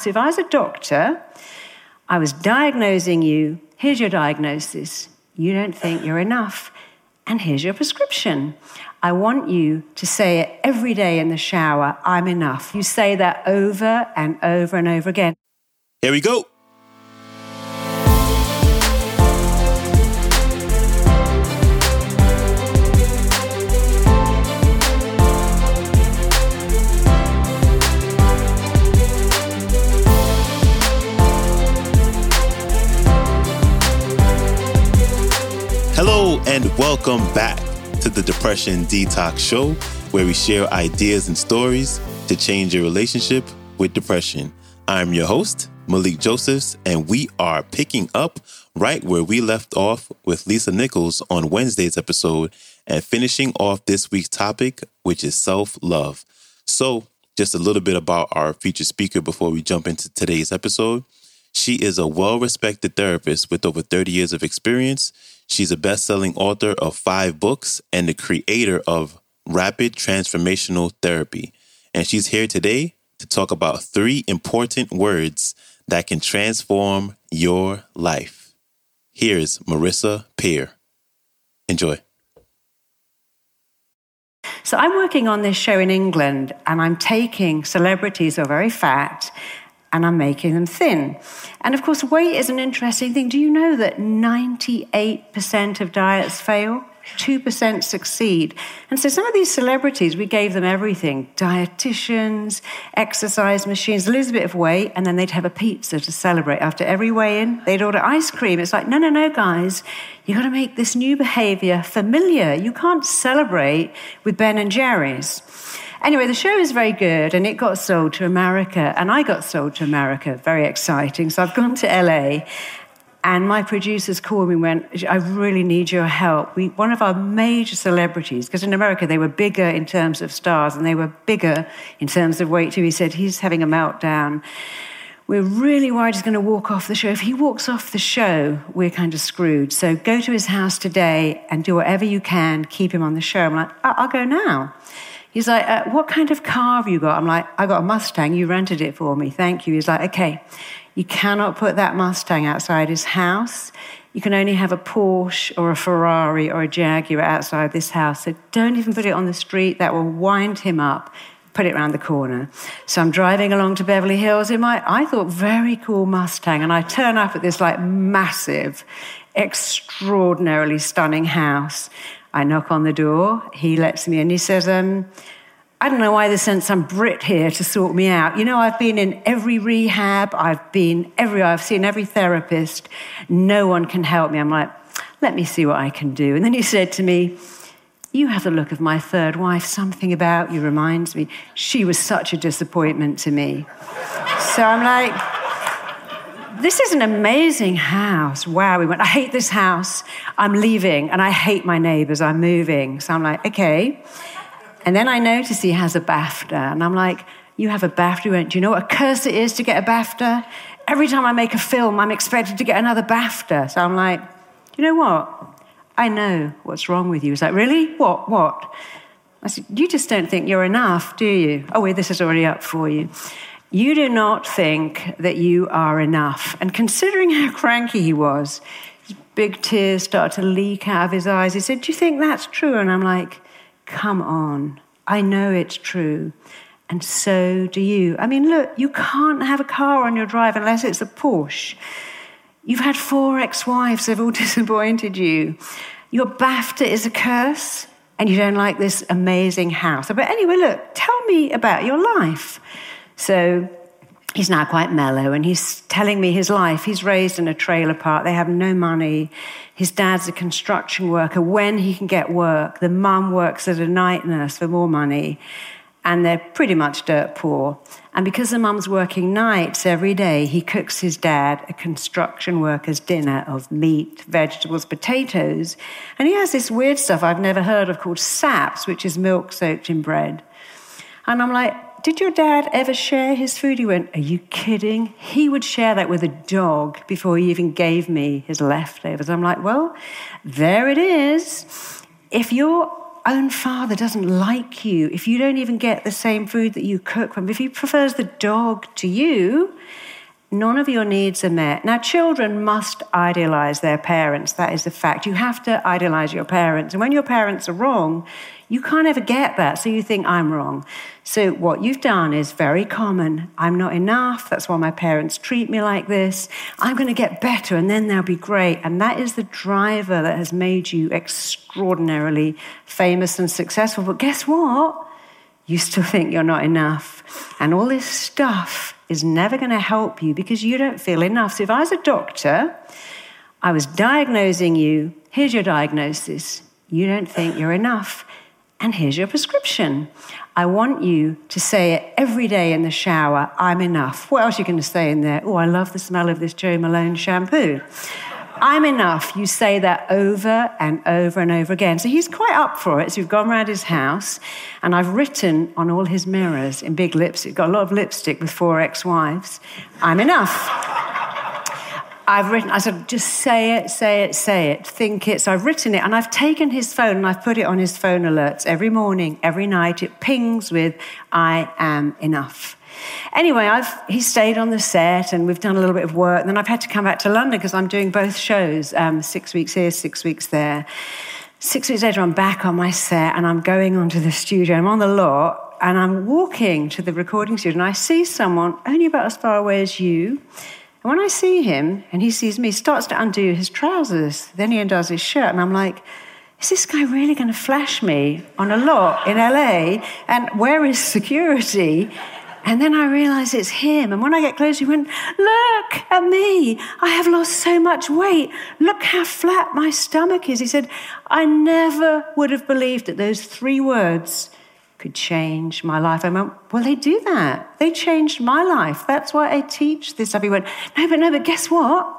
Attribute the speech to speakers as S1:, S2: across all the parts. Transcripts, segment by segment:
S1: So if I was a doctor, I was diagnosing you, here's your diagnosis. You don't think you're enough, and here's your prescription. I want you to say it every day in the shower I'm enough. You say that over and over and over again.
S2: Here we go. And welcome back to the Depression Detox Show, where we share ideas and stories to change your relationship with depression. I'm your host, Malikee Josephs, and we are picking up right where we left off with Lisa Nichols on Wednesday's episode and finishing off this week's topic, which is self love. So, just a little bit about our featured speaker before we jump into today's episode. She is a well respected therapist with over 30 years of experience. She's a best selling author of five books and the creator of Rapid Transformational Therapy. And she's here today to talk about three important words that can transform your life. Here's Marisa Peer. Enjoy.
S1: So, I'm working on this show in England and I'm taking celebrities who are very fat and I'm making them thin. And of course, weight is an interesting thing. Do you know that 98% of diets fail? 2% succeed. And so some of these celebrities, we gave them everything dietitians, exercise machines, a bit of weight, and then they'd have a pizza to celebrate. After every weigh in, they'd order ice cream. It's like, no, no, no, guys, you've got to make this new behavior familiar. You can't celebrate with Ben and Jerry's. Anyway, the show is very good and it got sold to America and I got sold to America. Very exciting. So I've gone to LA and my producers called me and went, I really need your help. We, one of our major celebrities, because in America they were bigger in terms of stars and they were bigger in terms of weight too. He said, he's having a meltdown. We're really worried he's going to walk off the show. If he walks off the show, we're kind of screwed. So go to his house today and do whatever you can, keep him on the show. I'm like, I'll go now. He's like, uh, What kind of car have you got? I'm like, I got a Mustang. You rented it for me. Thank you. He's like, Okay, you cannot put that Mustang outside his house. You can only have a Porsche or a Ferrari or a Jaguar outside this house. So don't even put it on the street. That will wind him up. Put it around the corner. So I'm driving along to Beverly Hills in my, I thought, very cool Mustang. And I turn up at this like massive, extraordinarily stunning house. I knock on the door. He lets me in. He says, um, I don't know why they sent some Brit here to sort me out. You know, I've been in every rehab, I've been every, I've seen every therapist. No one can help me. I'm like, let me see what I can do. And then he said to me, You have the look of my third wife. Something about you reminds me. She was such a disappointment to me. So I'm like, this is an amazing house. Wow. We went, I hate this house. I'm leaving. And I hate my neighbors. I'm moving. So I'm like, okay. And then I notice he has a BAFTA. And I'm like, you have a BAFTA? He went, do you know what a curse it is to get a BAFTA? Every time I make a film, I'm expected to get another BAFTA. So I'm like, you know what? I know what's wrong with you. He's like, really? What? What? I said, you just don't think you're enough, do you? Oh, wait, this is already up for you. You do not think that you are enough. And considering how cranky he was, big tears started to leak out of his eyes. He said, Do you think that's true? And I'm like, Come on. I know it's true. And so do you. I mean, look, you can't have a car on your drive unless it's a Porsche. You've had four ex wives, they've all disappointed you. Your BAFTA is a curse, and you don't like this amazing house. But anyway, look, tell me about your life. So he's now quite mellow and he's telling me his life. He's raised in a trailer park. They have no money. His dad's a construction worker. When he can get work, the mum works as a night nurse for more money. And they're pretty much dirt poor. And because the mum's working nights every day, he cooks his dad a construction worker's dinner of meat, vegetables, potatoes. And he has this weird stuff I've never heard of called saps, which is milk soaked in bread. And I'm like, did your dad ever share his food? He went, Are you kidding? He would share that with a dog before he even gave me his leftovers. I'm like, Well, there it is. If you're own father doesn't like you, if you don't even get the same food that you cook from, if he prefers the dog to you, none of your needs are met. Now, children must idealize their parents. That is the fact. You have to idealize your parents. And when your parents are wrong, you can't ever get that. So you think, I'm wrong. So what you've done is very common. I'm not enough. That's why my parents treat me like this. I'm going to get better and then they'll be great. And that is the driver that has made you extraordinarily famous and successful. But guess what? You still think you're not enough. And all this stuff is never going to help you because you don't feel enough. So if I was a doctor, I was diagnosing you, here's your diagnosis. You don't think you're enough. And here's your prescription. I want you to say it every day in the shower I'm enough. What else are you going to say in there? Oh, I love the smell of this Jo Malone shampoo. I'm enough. You say that over and over and over again. So he's quite up for it. So we've gone around his house, and I've written on all his mirrors in big lipstick, got a lot of lipstick with four ex wives, I'm enough. I've written, I said, just say it, say it, say it, think it. So I've written it, and I've taken his phone and I've put it on his phone alerts every morning, every night. It pings with, I am enough. Anyway, I've, he stayed on the set and we've done a little bit of work. And then I've had to come back to London because I'm doing both shows um, six weeks here, six weeks there. Six weeks later, I'm back on my set and I'm going onto the studio. I'm on the lot and I'm walking to the recording studio and I see someone only about as far away as you. And when I see him and he sees me, he starts to undo his trousers. Then he undoes his shirt and I'm like, is this guy really going to flash me on a lot in LA? And where is security? And then I realized it's him. And when I get close, he went, Look at me. I have lost so much weight. Look how flat my stomach is. He said, I never would have believed that those three words could change my life. I went, Well, they do that. They changed my life. That's why I teach this stuff. He went, No, but no, but guess what?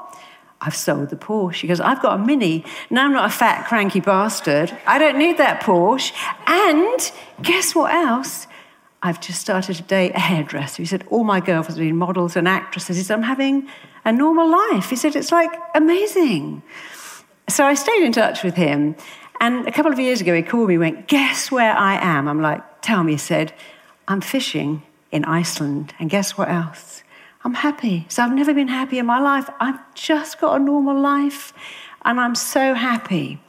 S1: I've sold the Porsche. He goes, I've got a Mini. Now I'm not a fat, cranky bastard. I don't need that Porsche. And guess what else? I've just started to date a hairdresser. He said, All my girlfriends have been models and actresses. He said, I'm having a normal life. He said, It's like amazing. So I stayed in touch with him. And a couple of years ago, he called me and went, Guess where I am? I'm like, Tell me. He said, I'm fishing in Iceland. And guess what else? I'm happy. So I've never been happy in my life. I've just got a normal life. And I'm so happy.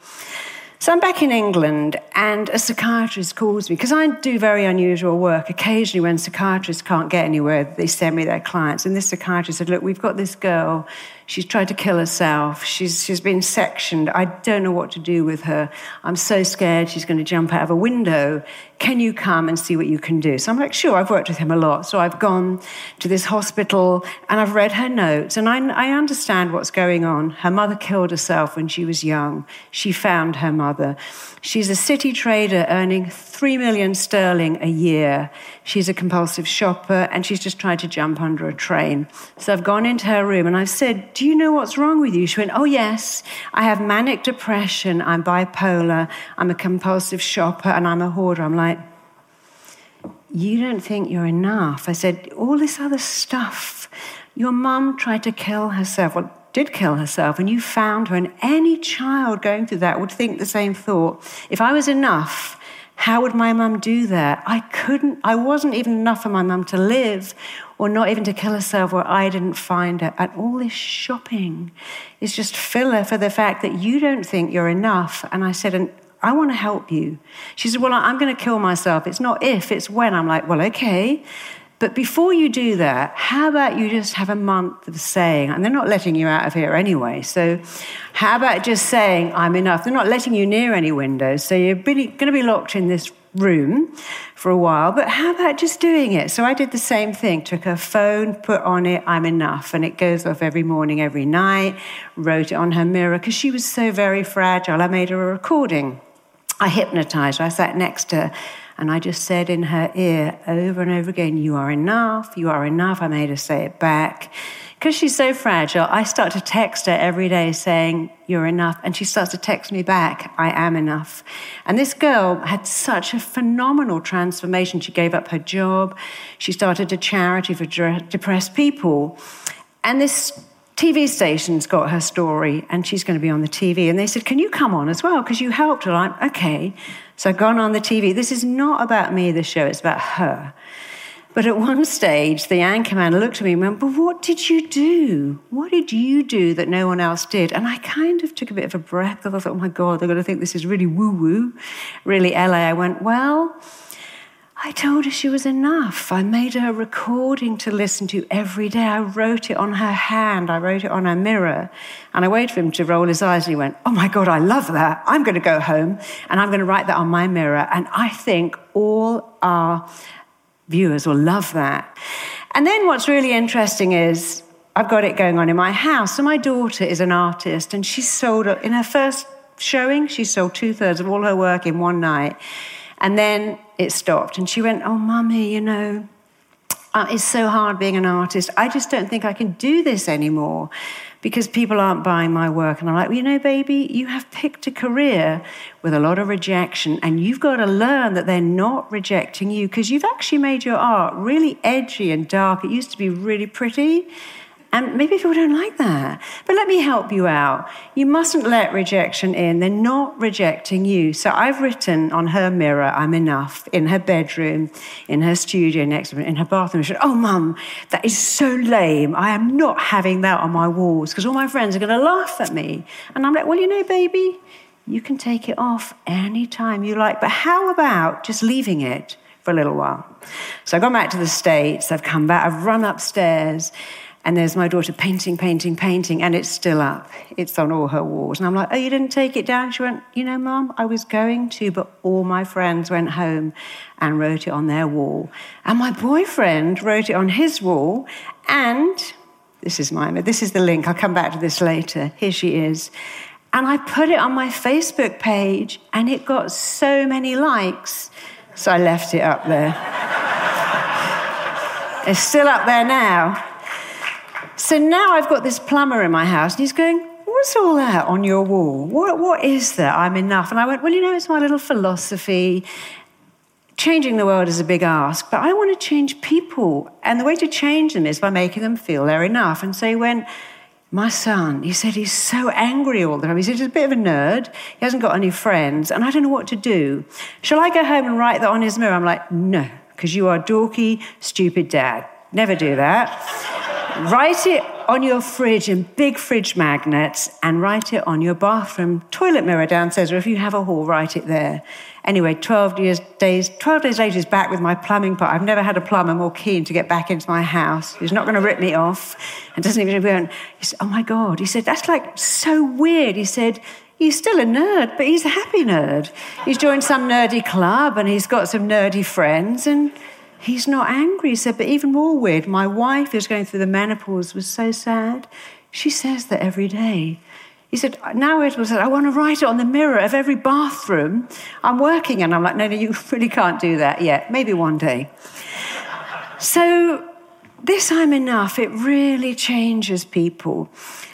S1: So I'm back in England, and a psychiatrist calls me because I do very unusual work. Occasionally, when psychiatrists can't get anywhere, they send me their clients. And this psychiatrist said, Look, we've got this girl. She's tried to kill herself. She's, she's been sectioned. I don't know what to do with her. I'm so scared she's going to jump out of a window. Can you come and see what you can do? So I'm like, Sure, I've worked with him a lot. So I've gone to this hospital and I've read her notes, and I, I understand what's going on. Her mother killed herself when she was young. She found her mother. She's a city trader earning three million sterling a year. She's a compulsive shopper and she's just tried to jump under a train. So I've gone into her room and I've said, Do you know what's wrong with you? She went, Oh, yes, I have manic depression. I'm bipolar. I'm a compulsive shopper and I'm a hoarder. I'm like, You don't think you're enough. I said, All this other stuff. Your mum tried to kill herself. Well, did kill herself and you found her, and any child going through that would think the same thought. If I was enough, how would my mum do that? I couldn't, I wasn't even enough for my mum to live or not even to kill herself where I didn't find her. And all this shopping is just filler for the fact that you don't think you're enough. And I said, and I want to help you. She said, Well, I'm going to kill myself. It's not if, it's when. I'm like, Well, okay. But before you do that, how about you just have a month of saying, and they're not letting you out of here anyway. So, how about just saying, I'm enough? They're not letting you near any windows. So, you're going to be locked in this room for a while. But how about just doing it? So, I did the same thing took her phone, put on it, I'm enough. And it goes off every morning, every night, wrote it on her mirror because she was so very fragile. I made her a recording. I hypnotized her. I sat next to her and I just said in her ear over and over again, You are enough, you are enough. I made her say it back. Because she's so fragile, I start to text her every day saying, You're enough. And she starts to text me back, I am enough. And this girl had such a phenomenal transformation. She gave up her job, she started a charity for depressed people. And this TV station's got her story and she's going to be on the TV. And they said, Can you come on as well? Because you helped her. I'm okay. So I've gone on the TV. This is not about me, this show, it's about her. But at one stage, the anchor man looked at me and went, But what did you do? What did you do that no one else did? And I kind of took a bit of a breath. I thought, Oh my God, they're going to think this is really woo woo, really LA. I went, Well, I told her she was enough. I made her a recording to listen to every day. I wrote it on her hand, I wrote it on her mirror. And I waited for him to roll his eyes and he went, Oh my God, I love that. I'm going to go home and I'm going to write that on my mirror. And I think all our viewers will love that. And then what's really interesting is I've got it going on in my house. So my daughter is an artist and she sold, in her first showing, she sold two thirds of all her work in one night. And then it stopped. And she went, Oh, mummy, you know, uh, it's so hard being an artist. I just don't think I can do this anymore because people aren't buying my work. And I'm like, well, you know, baby, you have picked a career with a lot of rejection, and you've got to learn that they're not rejecting you because you've actually made your art really edgy and dark. It used to be really pretty. And maybe people don't like that. But let me help you out. You mustn't let rejection in. They're not rejecting you. So I've written on her mirror, I'm enough, in her bedroom, in her studio next to me, in her bathroom. She said, Oh, mum, that is so lame. I am not having that on my walls because all my friends are going to laugh at me. And I'm like, Well, you know, baby, you can take it off anytime you like. But how about just leaving it for a little while? So I've gone back to the States. I've come back. I've run upstairs. And there's my daughter painting, painting, painting, and it's still up. It's on all her walls. And I'm like, oh, you didn't take it down? She went, you know, Mum, I was going to, but all my friends went home and wrote it on their wall. And my boyfriend wrote it on his wall. And this is my, this is the link. I'll come back to this later. Here she is. And I put it on my Facebook page, and it got so many likes. So I left it up there. it's still up there now. So now I've got this plumber in my house, and he's going, What's all that on your wall? What, what is that? I'm enough. And I went, Well, you know, it's my little philosophy. Changing the world is a big ask, but I want to change people. And the way to change them is by making them feel they're enough. And so he went, my son, he said he's so angry all the time. He said he's a bit of a nerd. He hasn't got any friends, and I don't know what to do. Shall I go home and write that on his mirror? I'm like, no, because you are dorky, stupid dad. Never do that. Write it on your fridge in big fridge magnets and write it on your bathroom toilet mirror downstairs, or if you have a hall, write it there. Anyway, 12 years, days, 12 days later, he's back with my plumbing part. I've never had a plumber more keen to get back into my house. He's not going to rip me off and doesn't even go. He said, Oh my God. He said, That's like so weird. He said, He's still a nerd, but he's a happy nerd. He's joined some nerdy club and he's got some nerdy friends and He's not angry. He said, but even more weird, my wife who's going through the menopause was so sad. She says that every day. He said, now it was, I want to write it on the mirror of every bathroom I'm working in. I'm like, no, no, you really can't do that yet. Maybe one day. so this I'm enough, it really changes people.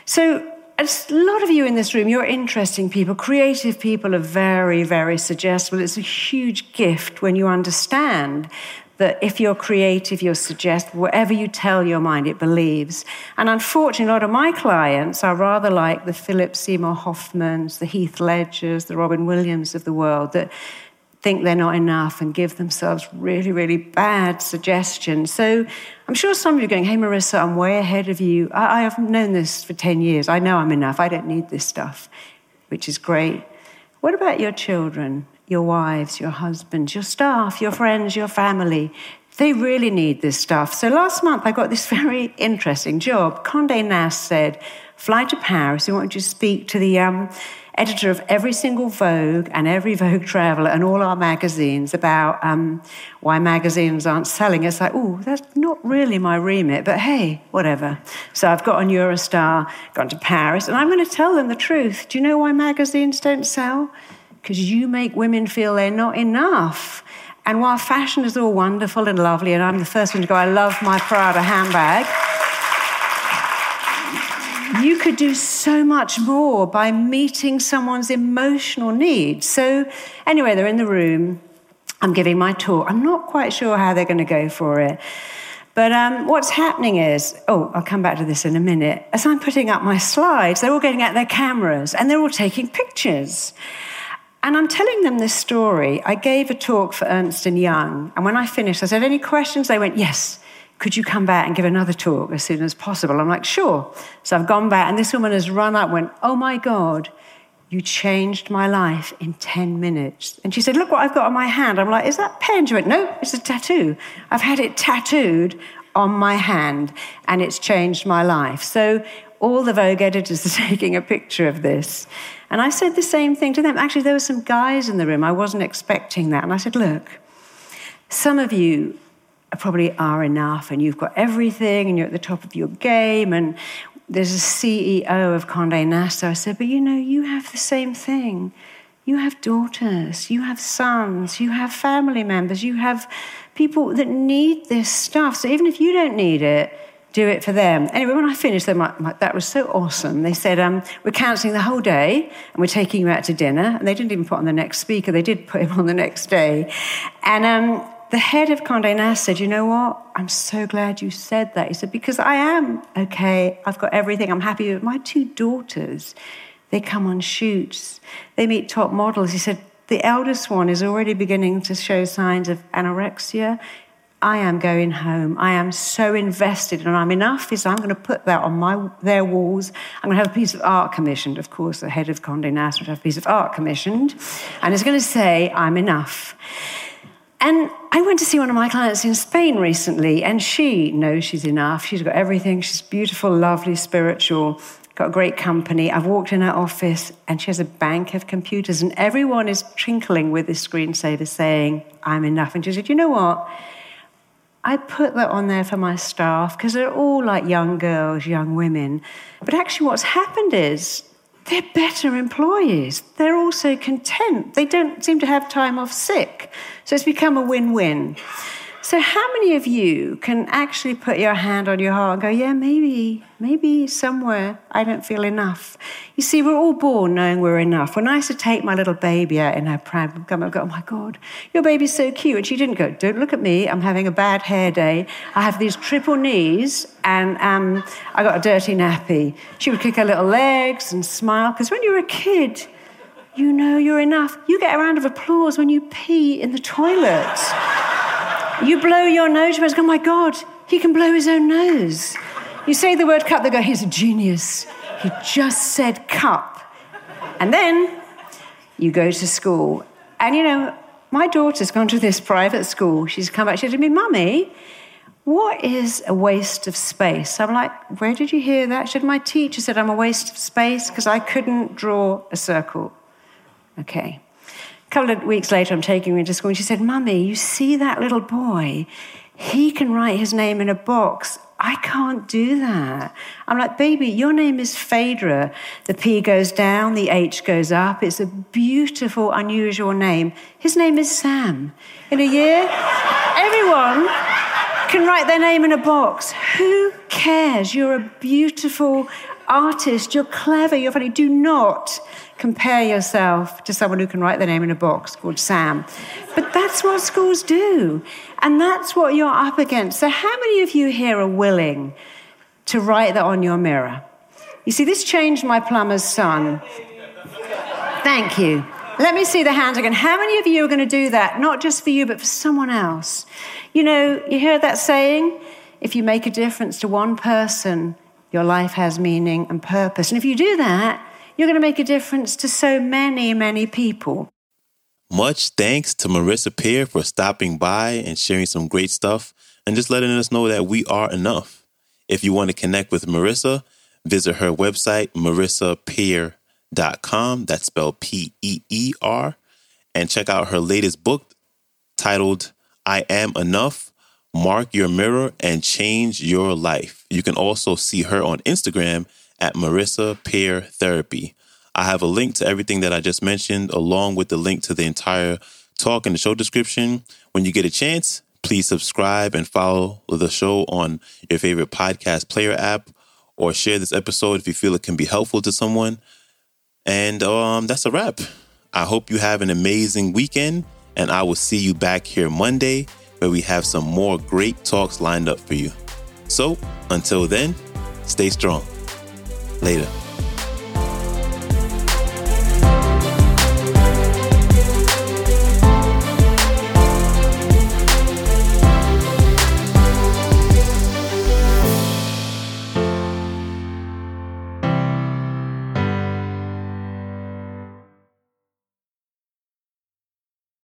S1: So a lot of you in this room, you're interesting people. Creative people are very, very suggestible. It's a huge gift when you understand that if you're creative, you're suggestible, whatever you tell your mind, it believes. And unfortunately, a lot of my clients are rather like the Philip Seymour Hoffmans, the Heath Ledgers, the Robin Williams of the world that think they're not enough and give themselves really, really bad suggestions. So I'm sure some of you are going, hey, Marisa, I'm way ahead of you. I, I have known this for 10 years. I know I'm enough. I don't need this stuff, which is great. What about your children? Your wives, your husbands, your staff, your friends, your family. They really need this stuff. So last month, I got this very interesting job. Condé Nast said, Fly to Paris. We want you to speak to the um, editor of every single Vogue and every Vogue Traveler and all our magazines about um, why magazines aren't selling. It's like, oh, that's not really my remit, but hey, whatever. So I've got on Eurostar, gone to Paris, and I'm going to tell them the truth. Do you know why magazines don't sell? Because you make women feel they're not enough. And while fashion is all wonderful and lovely, and I'm the first one to go, I love my Prada handbag, you could do so much more by meeting someone's emotional needs. So, anyway, they're in the room. I'm giving my talk. I'm not quite sure how they're going to go for it. But um, what's happening is, oh, I'll come back to this in a minute. As I'm putting up my slides, they're all getting out their cameras and they're all taking pictures. And I'm telling them this story. I gave a talk for Ernst and Young, and when I finished, I said, "Any questions?" They went, "Yes." Could you come back and give another talk as soon as possible? I'm like, sure. So I've gone back, and this woman has run up, went, oh my God, you changed my life in 10 minutes. And she said, Look what I've got on my hand. I'm like, Is that pen? She went, No, it's a tattoo. I've had it tattooed on my hand, and it's changed my life. So all the Vogue editors are taking a picture of this. And I said the same thing to them. Actually, there were some guys in the room. I wasn't expecting that. And I said, Look, some of you probably are enough and you've got everything and you're at the top of your game and there's a CEO of Condé Nast. I said, but you know, you have the same thing. You have daughters, you have sons, you have family members, you have people that need this stuff. So even if you don't need it, do it for them. Anyway, when I finished, them, that was so awesome. They said, um, We're cancelling the whole day and we're taking you out to dinner. And they didn't even put on the next speaker, they did put him on the next day. And um, the head of Condé Nast said, You know what? I'm so glad you said that. He said, Because I am okay. I've got everything. I'm happy with my two daughters. They come on shoots, they meet top models. He said, The eldest one is already beginning to show signs of anorexia. I am going home. I am so invested, and I'm enough. Is I'm going to put that on my their walls. I'm going to have a piece of art commissioned. Of course, the head of Condé Nast would have a piece of art commissioned, and it's going to say, "I'm enough." And I went to see one of my clients in Spain recently, and she knows she's enough. She's got everything. She's beautiful, lovely, spiritual, got a great company. I've walked in her office, and she has a bank of computers, and everyone is twinkling with this screensaver saying, I'm enough. And she said, You know what? I put that on there for my staff because they're all like young girls, young women. But actually, what's happened is they're better employees. They're also content. They don't seem to have time off sick. So it's become a win win. So, how many of you can actually put your hand on your heart and go, yeah, maybe, maybe somewhere I don't feel enough? You see, we're all born knowing we're enough. When I used to take my little baby out in her pram, I'd go, oh my God, your baby's so cute. And she didn't go, don't look at me, I'm having a bad hair day. I have these triple knees and um, I got a dirty nappy. She would kick her little legs and smile, because when you're a kid, you know you're enough. You get a round of applause when you pee in the toilet. You blow your nose, you go, oh my God, he can blow his own nose. You say the word cup, they go, he's a genius. He just said cup. And then you go to school. And you know, my daughter's gone to this private school. She's come back, she said to me, Mummy, what is a waste of space? I'm like, where did you hear that? She said, my teacher said I'm a waste of space because I couldn't draw a circle. Okay. A couple of weeks later, I'm taking her into school, and she said, Mummy, you see that little boy? He can write his name in a box. I can't do that. I'm like, baby, your name is Phaedra. The P goes down, the H goes up. It's a beautiful, unusual name. His name is Sam. In a year, everyone can write their name in a box. Who cares? You're a beautiful artist. You're clever. You're funny. Do not compare yourself to someone who can write their name in a box called Sam. But that's what schools do. And that's what you're up against. So, how many of you here are willing to write that on your mirror? You see, this changed my plumber's son. Thank you. Let me see the hands again. How many of you are going to do that? Not just for you, but for someone else. You know, you hear that saying? If you make a difference to one person, your life has meaning and purpose. And if you do that, you're going to make a difference to so many, many people.
S2: Much thanks to Marisa Peer for stopping by and sharing some great stuff and just letting us know that we are enough. If you want to connect with Marisa, visit her website, marisapeer.com. That's spelled P E E R. And check out her latest book titled I Am Enough Mark Your Mirror and Change Your Life. You can also see her on Instagram at Marisa Peer Therapy. I have a link to everything that I just mentioned, along with the link to the entire talk in the show description. When you get a chance, please subscribe and follow the show on your favorite podcast player app or share this episode if you feel it can be helpful to someone. And um, that's a wrap. I hope you have an amazing weekend, and I will see you back here Monday where we have some more great talks lined up for you. So, until then, stay strong. Later.